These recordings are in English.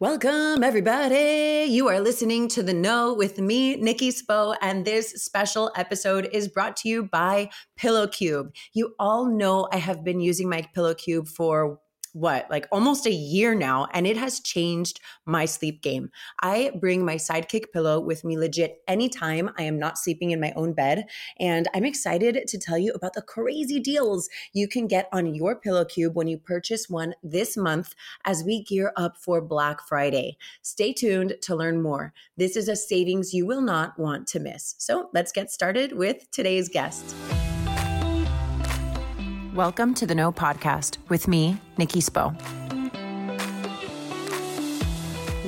Welcome, everybody. You are listening to The Know with me, Nikki Spo, and this special episode is brought to you by Pillow Cube. You all know I have been using my Pillow Cube for what, like almost a year now, and it has changed my sleep game. I bring my sidekick pillow with me legit anytime I am not sleeping in my own bed. And I'm excited to tell you about the crazy deals you can get on your pillow cube when you purchase one this month as we gear up for Black Friday. Stay tuned to learn more. This is a savings you will not want to miss. So let's get started with today's guest. Welcome to the Know Podcast with me, Nikki Spo.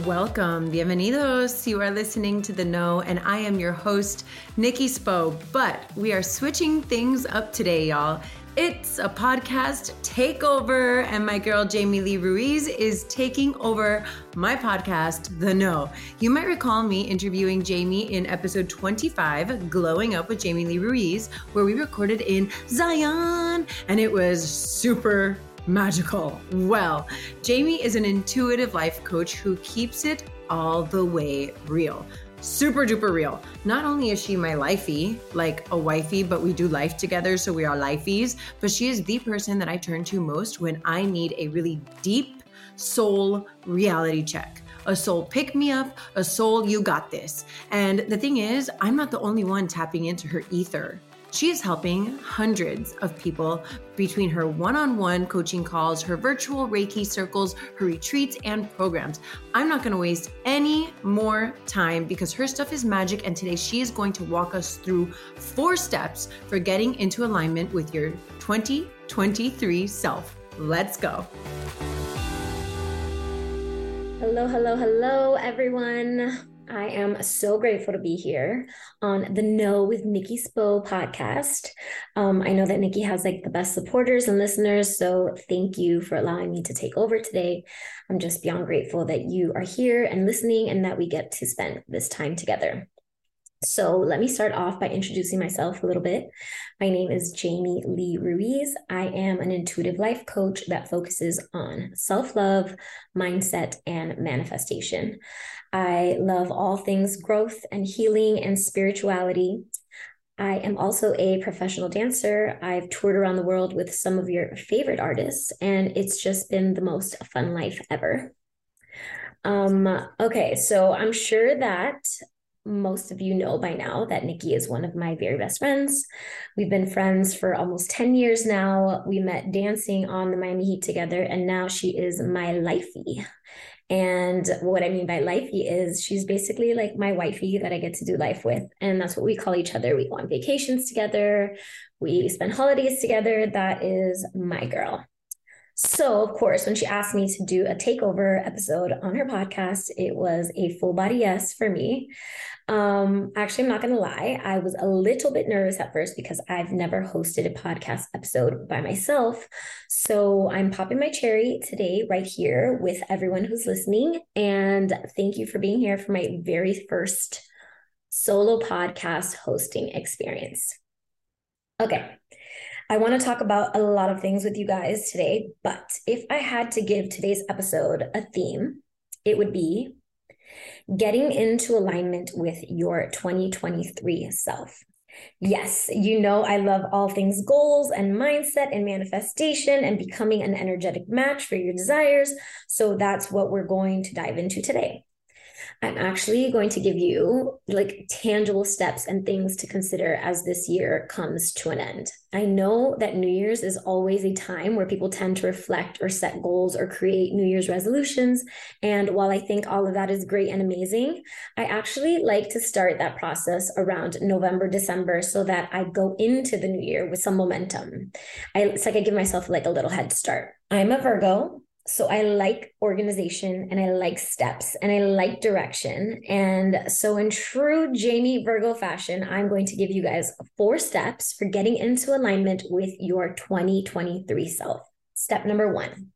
Welcome, bienvenidos. You are listening to The Know, and I am your host, Nikki Spo. But we are switching things up today, y'all. It's a podcast takeover, and my girl Jamie Lee Ruiz is taking over my podcast, The Know. You might recall me interviewing Jamie in episode 25, Glowing Up with Jamie Lee Ruiz, where we recorded in Zion, and it was super magical. Well, Jamie is an intuitive life coach who keeps it all the way real super duper real. Not only is she my lifey, like a wifey, but we do life together, so we are lifeys, but she is the person that I turn to most when I need a really deep soul reality check. A soul pick me up, a soul you got this. And the thing is, I'm not the only one tapping into her ether. She is helping hundreds of people between her one on one coaching calls, her virtual Reiki circles, her retreats, and programs. I'm not going to waste any more time because her stuff is magic. And today she is going to walk us through four steps for getting into alignment with your 2023 self. Let's go. Hello, hello, hello, everyone. I am so grateful to be here on the Know with Nikki Spo podcast. Um, I know that Nikki has like the best supporters and listeners, so thank you for allowing me to take over today. I'm just beyond grateful that you are here and listening and that we get to spend this time together. So, let me start off by introducing myself a little bit. My name is Jamie Lee Ruiz. I am an intuitive life coach that focuses on self love, mindset, and manifestation. I love all things growth and healing and spirituality. I am also a professional dancer. I've toured around the world with some of your favorite artists, and it's just been the most fun life ever. Um, okay, so I'm sure that most of you know by now that Nikki is one of my very best friends. We've been friends for almost 10 years now. We met dancing on the Miami Heat together, and now she is my lifey. And what I mean by lifey is she's basically like my wifey that I get to do life with. And that's what we call each other. We go on vacations together, we spend holidays together. That is my girl. So, of course, when she asked me to do a takeover episode on her podcast, it was a full body yes for me. Um, actually, I'm not going to lie, I was a little bit nervous at first because I've never hosted a podcast episode by myself. So, I'm popping my cherry today, right here, with everyone who's listening. And thank you for being here for my very first solo podcast hosting experience. Okay. I want to talk about a lot of things with you guys today, but if I had to give today's episode a theme, it would be getting into alignment with your 2023 self. Yes, you know, I love all things goals and mindset and manifestation and becoming an energetic match for your desires. So that's what we're going to dive into today. I'm actually going to give you like tangible steps and things to consider as this year comes to an end. I know that New Year's is always a time where people tend to reflect or set goals or create New Year's resolutions. And while I think all of that is great and amazing, I actually like to start that process around November, December so that I go into the new year with some momentum. I, it's like I give myself like a little head start. I'm a Virgo. So I like organization and I like steps and I like direction. And so, in true Jamie Virgo fashion, I'm going to give you guys four steps for getting into alignment with your 2023 self. Step number one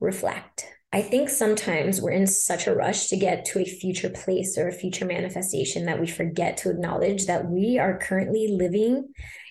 reflect. I think sometimes we're in such a rush to get to a future place or a future manifestation that we forget to acknowledge that we are currently living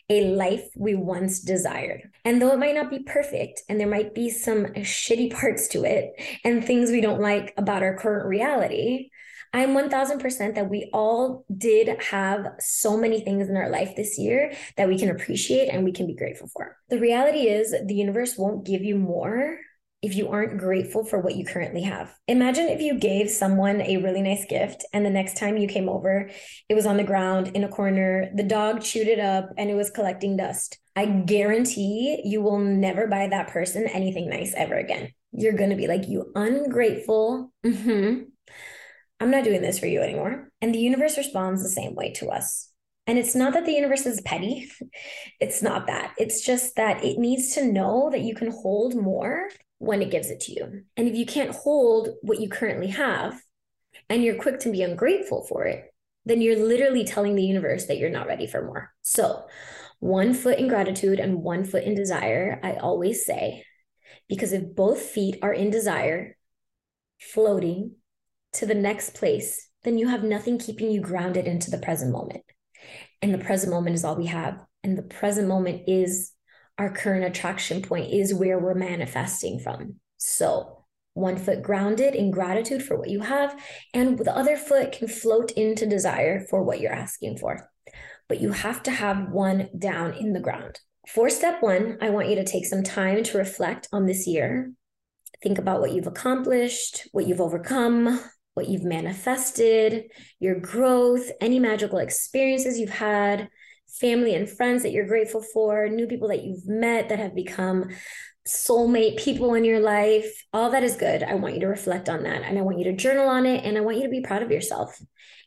a life we once desired. And though it might not be perfect and there might be some shitty parts to it and things we don't like about our current reality, I'm 1000% that we all did have so many things in our life this year that we can appreciate and we can be grateful for. The reality is, the universe won't give you more if you aren't grateful for what you currently have. Imagine if you gave someone a really nice gift and the next time you came over, it was on the ground in a corner, the dog chewed it up and it was collecting dust. I guarantee you will never buy that person anything nice ever again. You're going to be like, you ungrateful. Mm-hmm. I'm not doing this for you anymore. And the universe responds the same way to us. And it's not that the universe is petty. It's not that. It's just that it needs to know that you can hold more when it gives it to you. And if you can't hold what you currently have and you're quick to be ungrateful for it, then you're literally telling the universe that you're not ready for more. So, one foot in gratitude and one foot in desire, I always say, because if both feet are in desire, floating to the next place, then you have nothing keeping you grounded into the present moment. And the present moment is all we have. And the present moment is our current attraction point is where we're manifesting from. So, one foot grounded in gratitude for what you have, and the other foot can float into desire for what you're asking for. But you have to have one down in the ground. For step one, I want you to take some time to reflect on this year. Think about what you've accomplished, what you've overcome, what you've manifested, your growth, any magical experiences you've had, family and friends that you're grateful for, new people that you've met that have become soulmate people in your life. All that is good. I want you to reflect on that and I want you to journal on it and I want you to be proud of yourself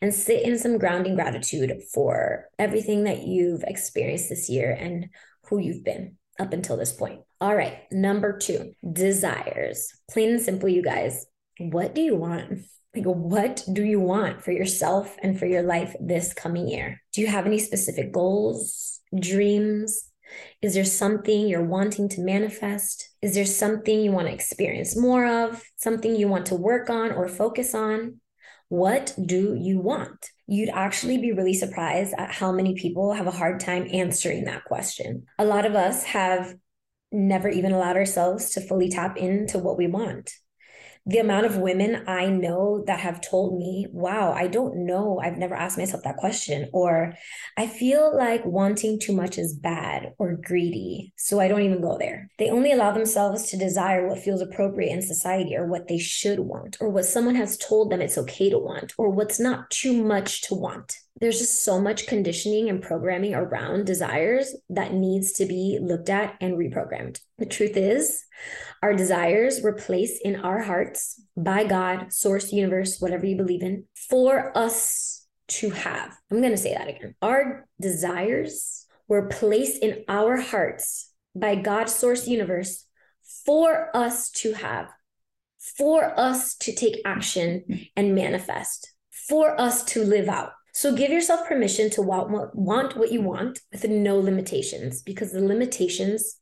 and sit in some grounding gratitude for everything that you've experienced this year and who you've been up until this point. All right, number two, desires. Plain and simple, you guys. What do you want? Like, what do you want for yourself and for your life this coming year? Do you have any specific goals, dreams? Is there something you're wanting to manifest? Is there something you want to experience more of? Something you want to work on or focus on? What do you want? You'd actually be really surprised at how many people have a hard time answering that question. A lot of us have never even allowed ourselves to fully tap into what we want the amount of women I know that have told me, wow, I don't know. I've never asked myself that question. Or I feel like wanting too much is bad or greedy. So I don't even go there. They only allow themselves to desire what feels appropriate in society or what they should want or what someone has told them it's okay to want or what's not too much to want there's just so much conditioning and programming around desires that needs to be looked at and reprogrammed. The truth is, our desires were placed in our hearts by God, source, universe, whatever you believe in, for us to have. I'm going to say that again. Our desires were placed in our hearts by God, source, universe, for us to have, for us to take action and manifest, for us to live out. So give yourself permission to want, what you want with no limitations because the limitations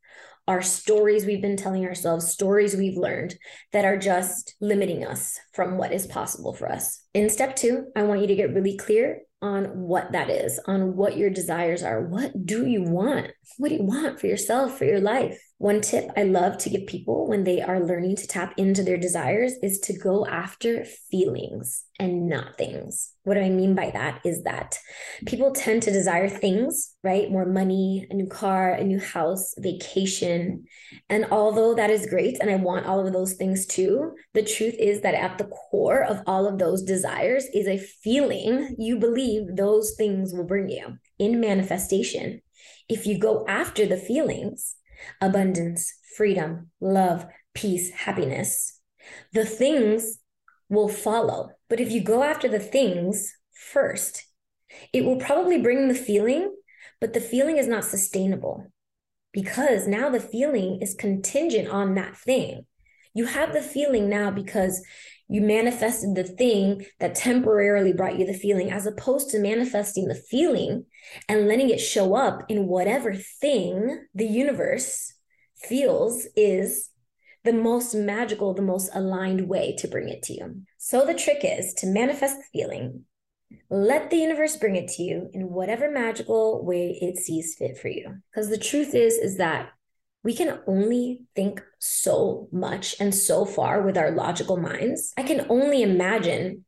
are stories we've been telling ourselves, stories we've learned that are just limiting us from what is possible for us. In step two, I want you to get really clear on what that is, on what your desires are. What do you want? What do you want for yourself, for your life? One tip I love to give people when they are learning to tap into their desires is to go after feelings and not things. What I mean by that is that people tend to desire things, right? More money, a new car, a new house, vacation. And although that is great, and I want all of those things too, the truth is that at the core of all of those desires is a feeling you believe those things will bring you in manifestation. If you go after the feelings, abundance, freedom, love, peace, happiness. The things will follow. But if you go after the things first, it will probably bring the feeling, but the feeling is not sustainable because now the feeling is contingent on that thing. You have the feeling now because you manifested the thing that temporarily brought you the feeling, as opposed to manifesting the feeling and letting it show up in whatever thing the universe feels is the most magical, the most aligned way to bring it to you. So the trick is to manifest the feeling, let the universe bring it to you in whatever magical way it sees fit for you. Because the truth is, is that we can only think so much and so far with our logical minds. I can only imagine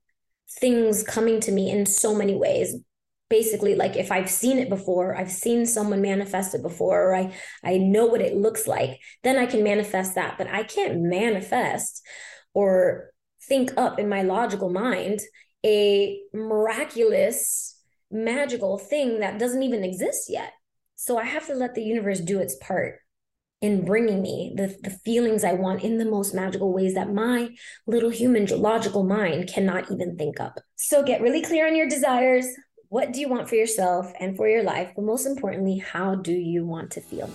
things coming to me in so many ways. Basically, like if I've seen it before, I've seen someone manifest it before, or I, I know what it looks like, then I can manifest that. But I can't manifest or think up in my logical mind a miraculous, magical thing that doesn't even exist yet. So I have to let the universe do its part in bringing me the, the feelings I want in the most magical ways that my little human logical mind cannot even think up. So get really clear on your desires. What do you want for yourself and for your life? But most importantly, how do you want to feel?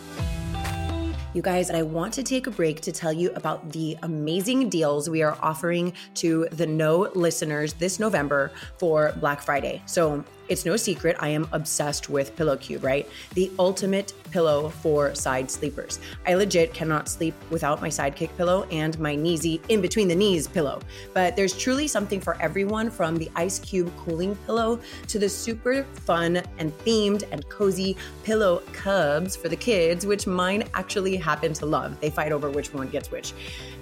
You guys, I want to take a break to tell you about the amazing deals we are offering to the Know listeners this November for Black Friday. So, it's no secret I am obsessed with Pillow Cube, right? The ultimate pillow for side sleepers. I legit cannot sleep without my sidekick pillow and my kneesy in between the knees pillow. But there's truly something for everyone from the ice cube cooling pillow to the super fun and themed and cozy pillow cubs for the kids, which mine actually happen to love. They fight over which one gets which.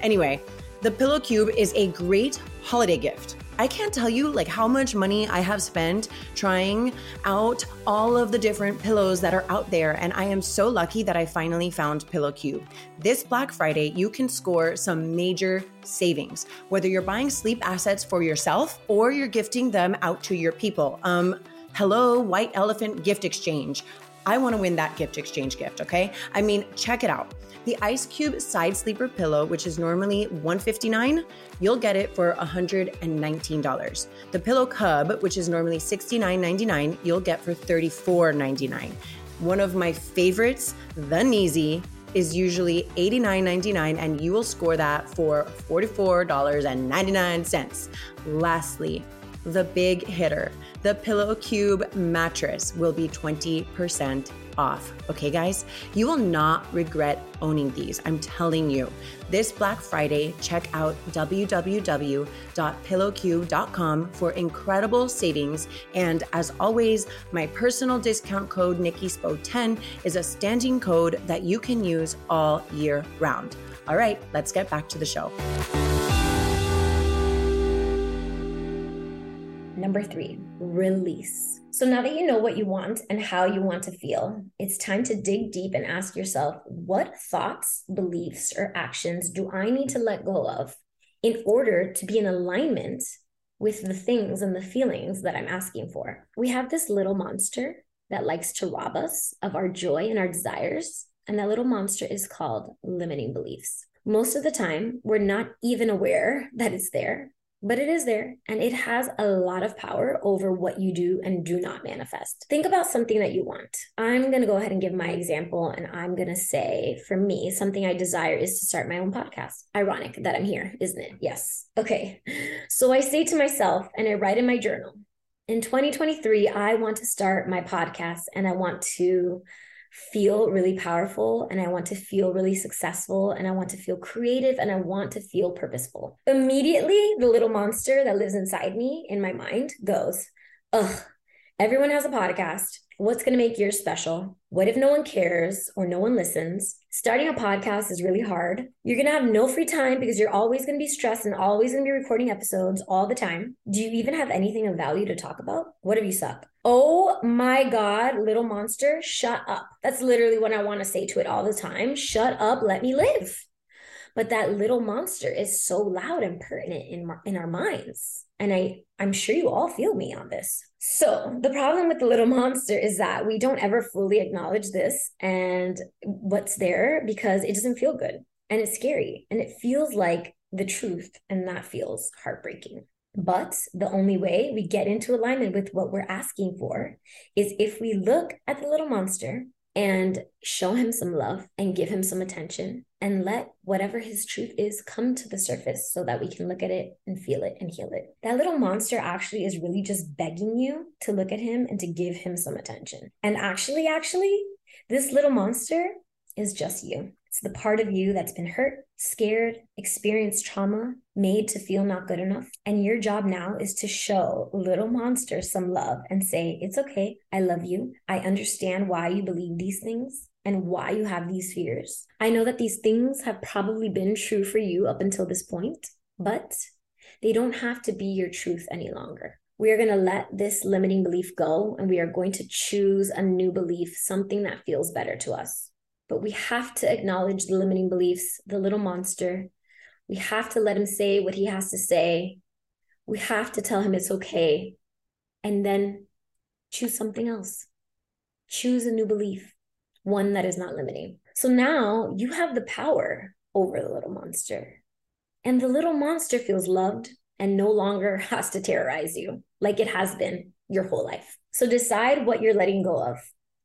Anyway, the Pillow Cube is a great holiday gift. I can't tell you like how much money I have spent trying out all of the different pillows that are out there and I am so lucky that I finally found Pillow Cube. This Black Friday, you can score some major savings. Whether you're buying sleep assets for yourself or you're gifting them out to your people. Um hello white elephant gift exchange. I want to win that gift exchange gift, okay? I mean, check it out. The Ice Cube Side Sleeper Pillow, which is normally 159, you'll get it for $119. The Pillow Cub, which is normally $69.99, you'll get for $34.99. One of my favorites, the Kneesy, is usually $89.99 and you will score that for $44.99. Lastly, the big hitter, the Pillow Cube mattress will be 20% off. Okay, guys? You will not regret owning these. I'm telling you. This Black Friday, check out www.pillowcube.com for incredible savings. And as always, my personal discount code NikkiSpo10 is a standing code that you can use all year round. All right, let's get back to the show. Number three, release. So now that you know what you want and how you want to feel, it's time to dig deep and ask yourself what thoughts, beliefs, or actions do I need to let go of in order to be in alignment with the things and the feelings that I'm asking for? We have this little monster that likes to rob us of our joy and our desires. And that little monster is called limiting beliefs. Most of the time, we're not even aware that it's there but it is there and it has a lot of power over what you do and do not manifest. Think about something that you want. I'm going to go ahead and give my example and I'm going to say for me, something I desire is to start my own podcast. Ironic that I'm here, isn't it? Yes. Okay. So I say to myself and I write in my journal, in 2023, I want to start my podcast and I want to feel really powerful and I want to feel really successful and I want to feel creative and I want to feel purposeful. Immediately, the little monster that lives inside me in my mind goes, Ugh, everyone has a podcast. What's going to make yours special? What if no one cares or no one listens? Starting a podcast is really hard. You're going to have no free time because you're always going to be stressed and always going to be recording episodes all the time. Do you even have anything of value to talk about? What if you suck? Oh my God, little monster, shut up. That's literally what I want to say to it all the time. Shut up, let me live. But that little monster is so loud and pertinent in, in our minds. And I, I'm sure you all feel me on this. So the problem with the little monster is that we don't ever fully acknowledge this and what's there because it doesn't feel good and it's scary and it feels like the truth and that feels heartbreaking. But the only way we get into alignment with what we're asking for is if we look at the little monster and show him some love and give him some attention and let whatever his truth is come to the surface so that we can look at it and feel it and heal it. That little monster actually is really just begging you to look at him and to give him some attention. And actually, actually, this little monster is just you. It's the part of you that's been hurt, scared, experienced trauma, made to feel not good enough. And your job now is to show little monster some love and say, It's okay. I love you. I understand why you believe these things and why you have these fears. I know that these things have probably been true for you up until this point, but they don't have to be your truth any longer. We are going to let this limiting belief go and we are going to choose a new belief, something that feels better to us but we have to acknowledge the limiting beliefs, the little monster. We have to let him say what he has to say. We have to tell him it's okay. And then choose something else. Choose a new belief, one that is not limiting. So now you have the power over the little monster. And the little monster feels loved and no longer has to terrorize you like it has been your whole life. So decide what you're letting go of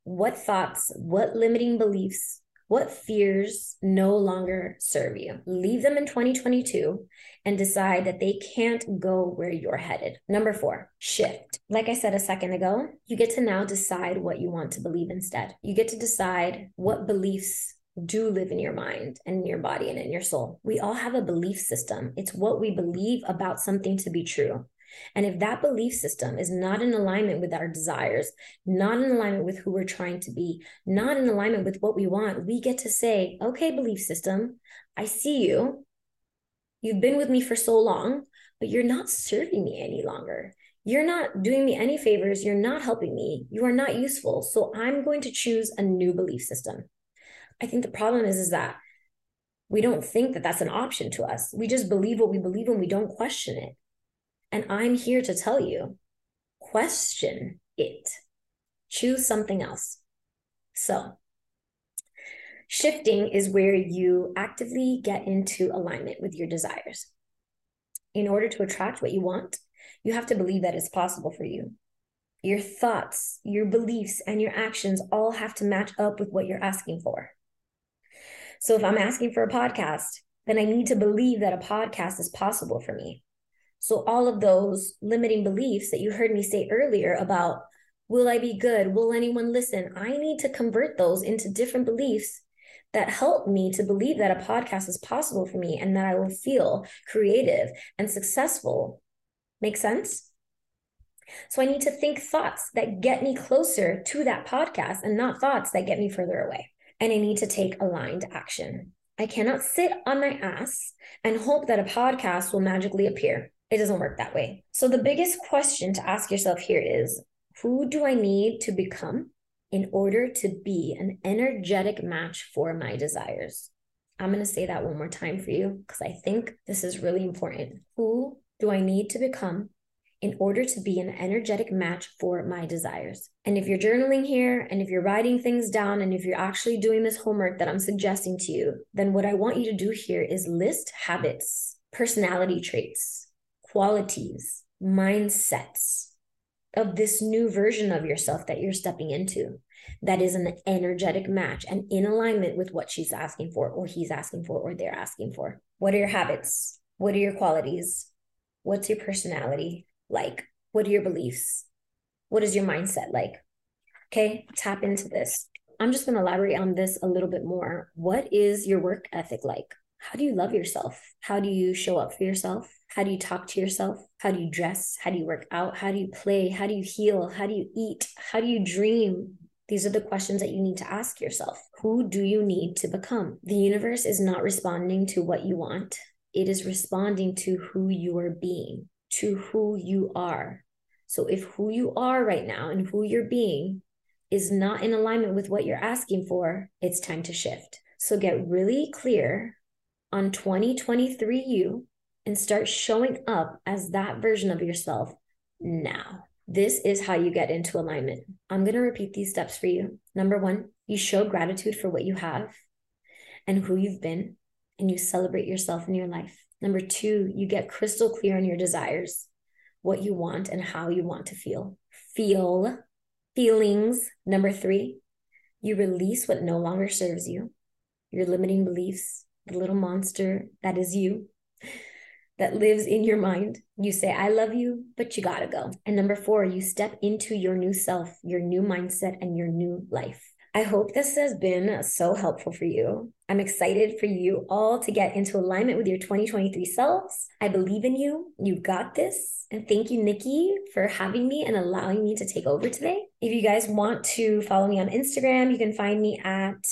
what thoughts, what limiting beliefs, what fears no longer serve you. Leave them in 2022 and decide that they can't go where you're headed. Number four, shift. Like I said a second ago, you get to now decide what you want to believe instead. You get to decide what beliefs do live in your mind and in your body and in your soul. We all have a belief system. It's what we believe about something to be true. And if that belief system is not in alignment with our desires, not in alignment with who we're trying to be, not in alignment with what we want, we get to say, okay, belief system, I see you. You've been with me for so long, but you're not serving me any longer. You're not doing me any favors. You're not helping me. You are not useful. So I'm going to choose a new belief system. I think the problem is, is that we don't think that that's an option to us. We just believe what we believe and we don't question it. And I'm here to tell you question it, choose something else. So, shifting is where you actively get into alignment with your desires. In order to attract what you want, you have to believe that it's possible for you. Your thoughts, your beliefs, and your actions all have to match up with what you're asking for. So, if I'm asking for a podcast, then I need to believe that a podcast is possible for me. So, all of those limiting beliefs that you heard me say earlier about will I be good? Will anyone listen? I need to convert those into different beliefs that help me to believe that a podcast is possible for me and that I will feel creative and successful. Make sense? So I need to think thoughts that get me closer to that podcast and not thoughts that get me further away. And I need to take aligned action. I cannot sit on my ass and hope that a podcast will magically appear. It doesn't work that way. So the biggest question to ask yourself here is who do I need to become in order to be an energetic match for my desires? I'm going to say that one more time for you because I think this is really important. Who do I need to become in order to be an energetic match for my desires. And if you're journaling here and if you're writing things down and if you're actually doing this homework that I'm suggesting to you, then what I want you to do here is list habits, personality traits, qualities, mindsets of this new version of yourself that you're stepping into that is an energetic match and in alignment with what she's asking for or he's asking for or they're asking for. What are your habits? What are your qualities? What's your personality like? What are your beliefs? What is your mindset like? Okay, tap into this. I'm just going to elaborate on this a little bit more. What is your work ethic like? How do you love yourself? How do you show up for yourself? How do you talk to yourself? How do you dress? How do you work out? How do you play? How do you heal? How do you eat? How do you dream? These are the questions that you need to ask yourself. Who do you need to become? The universe is not responding to what you want, it is responding to who you are being, to who you are. So if who you are right now and who you're being is not in alignment with what you're asking for, it's time to shift. So get really clear on 2023 you and start showing up as that version of yourself now. This is how you get into alignment. I'm going to repeat these steps for you. Number one, you show gratitude for what you have and who you've been, and you celebrate yourself in your life. Number two, you get crystal clear on your desires, what you want, and how you want to feel. Feel feelings. Number three, you release what no longer serves you, your limiting beliefs, the little monster that is you, that lives in your mind. You say, I love you, but you gotta go. And number four, you step into your new self, your new mindset, and your new life. I hope this has been so helpful for you. I'm excited for you all to get into alignment with your 2023 selves. I believe in you. You got this. And thank you, Nikki, for having me and allowing me to take over today. If you guys want to follow me on Instagram, you can find me at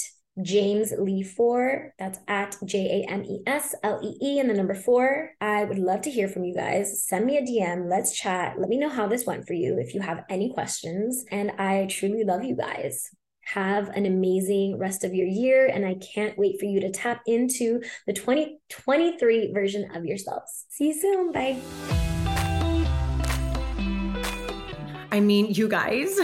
James Lee Four. That's at J A M E S L E E and the number four. I would love to hear from you guys. Send me a DM. Let's chat. Let me know how this went for you if you have any questions. And I truly love you guys. Have an amazing rest of your year. And I can't wait for you to tap into the 2023 version of yourselves. See you soon. Bye. I mean, you guys,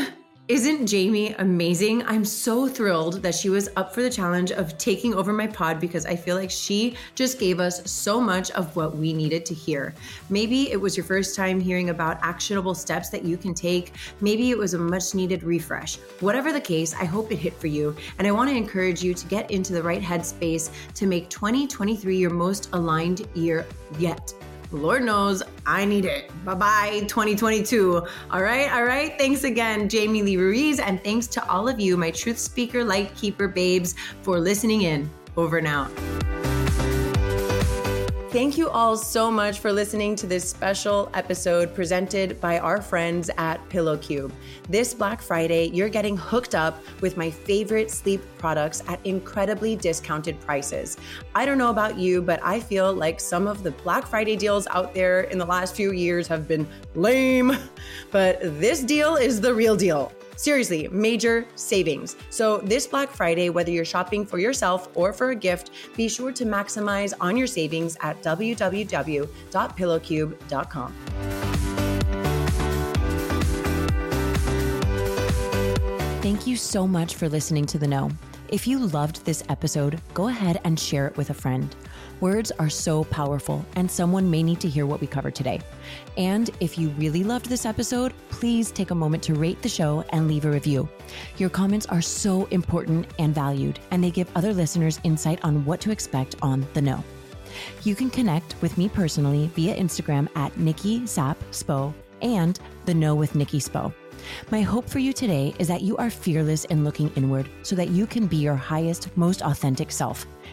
isn't Jamie amazing? I'm so thrilled that she was up for the challenge of taking over my pod because I feel like she just gave us so much of what we needed to hear. Maybe it was your first time hearing about actionable steps that you can take. Maybe it was a much needed refresh. Whatever the case, I hope it hit for you. And I want to encourage you to get into the right headspace to make 2023 your most aligned year yet. Lord knows I need it. Bye bye, 2022. All right, all right. Thanks again, Jamie Lee Ruiz. And thanks to all of you, my Truth Speaker Light Keeper babes, for listening in. Over now. Thank you all so much for listening to this special episode presented by our friends at PillowCube. This Black Friday, you're getting hooked up with my favorite sleep products at incredibly discounted prices. I don't know about you, but I feel like some of the Black Friday deals out there in the last few years have been lame, but this deal is the real deal. Seriously, major savings. So, this Black Friday, whether you're shopping for yourself or for a gift, be sure to maximize on your savings at www.pillowcube.com. Thank you so much for listening to The Know. If you loved this episode, go ahead and share it with a friend. Words are so powerful, and someone may need to hear what we covered today. And if you really loved this episode, please take a moment to rate the show and leave a review. Your comments are so important and valued, and they give other listeners insight on what to expect on The Know. You can connect with me personally via Instagram at Nikki Sap Spo and The Know with Nikki Spo. My hope for you today is that you are fearless in looking inward so that you can be your highest, most authentic self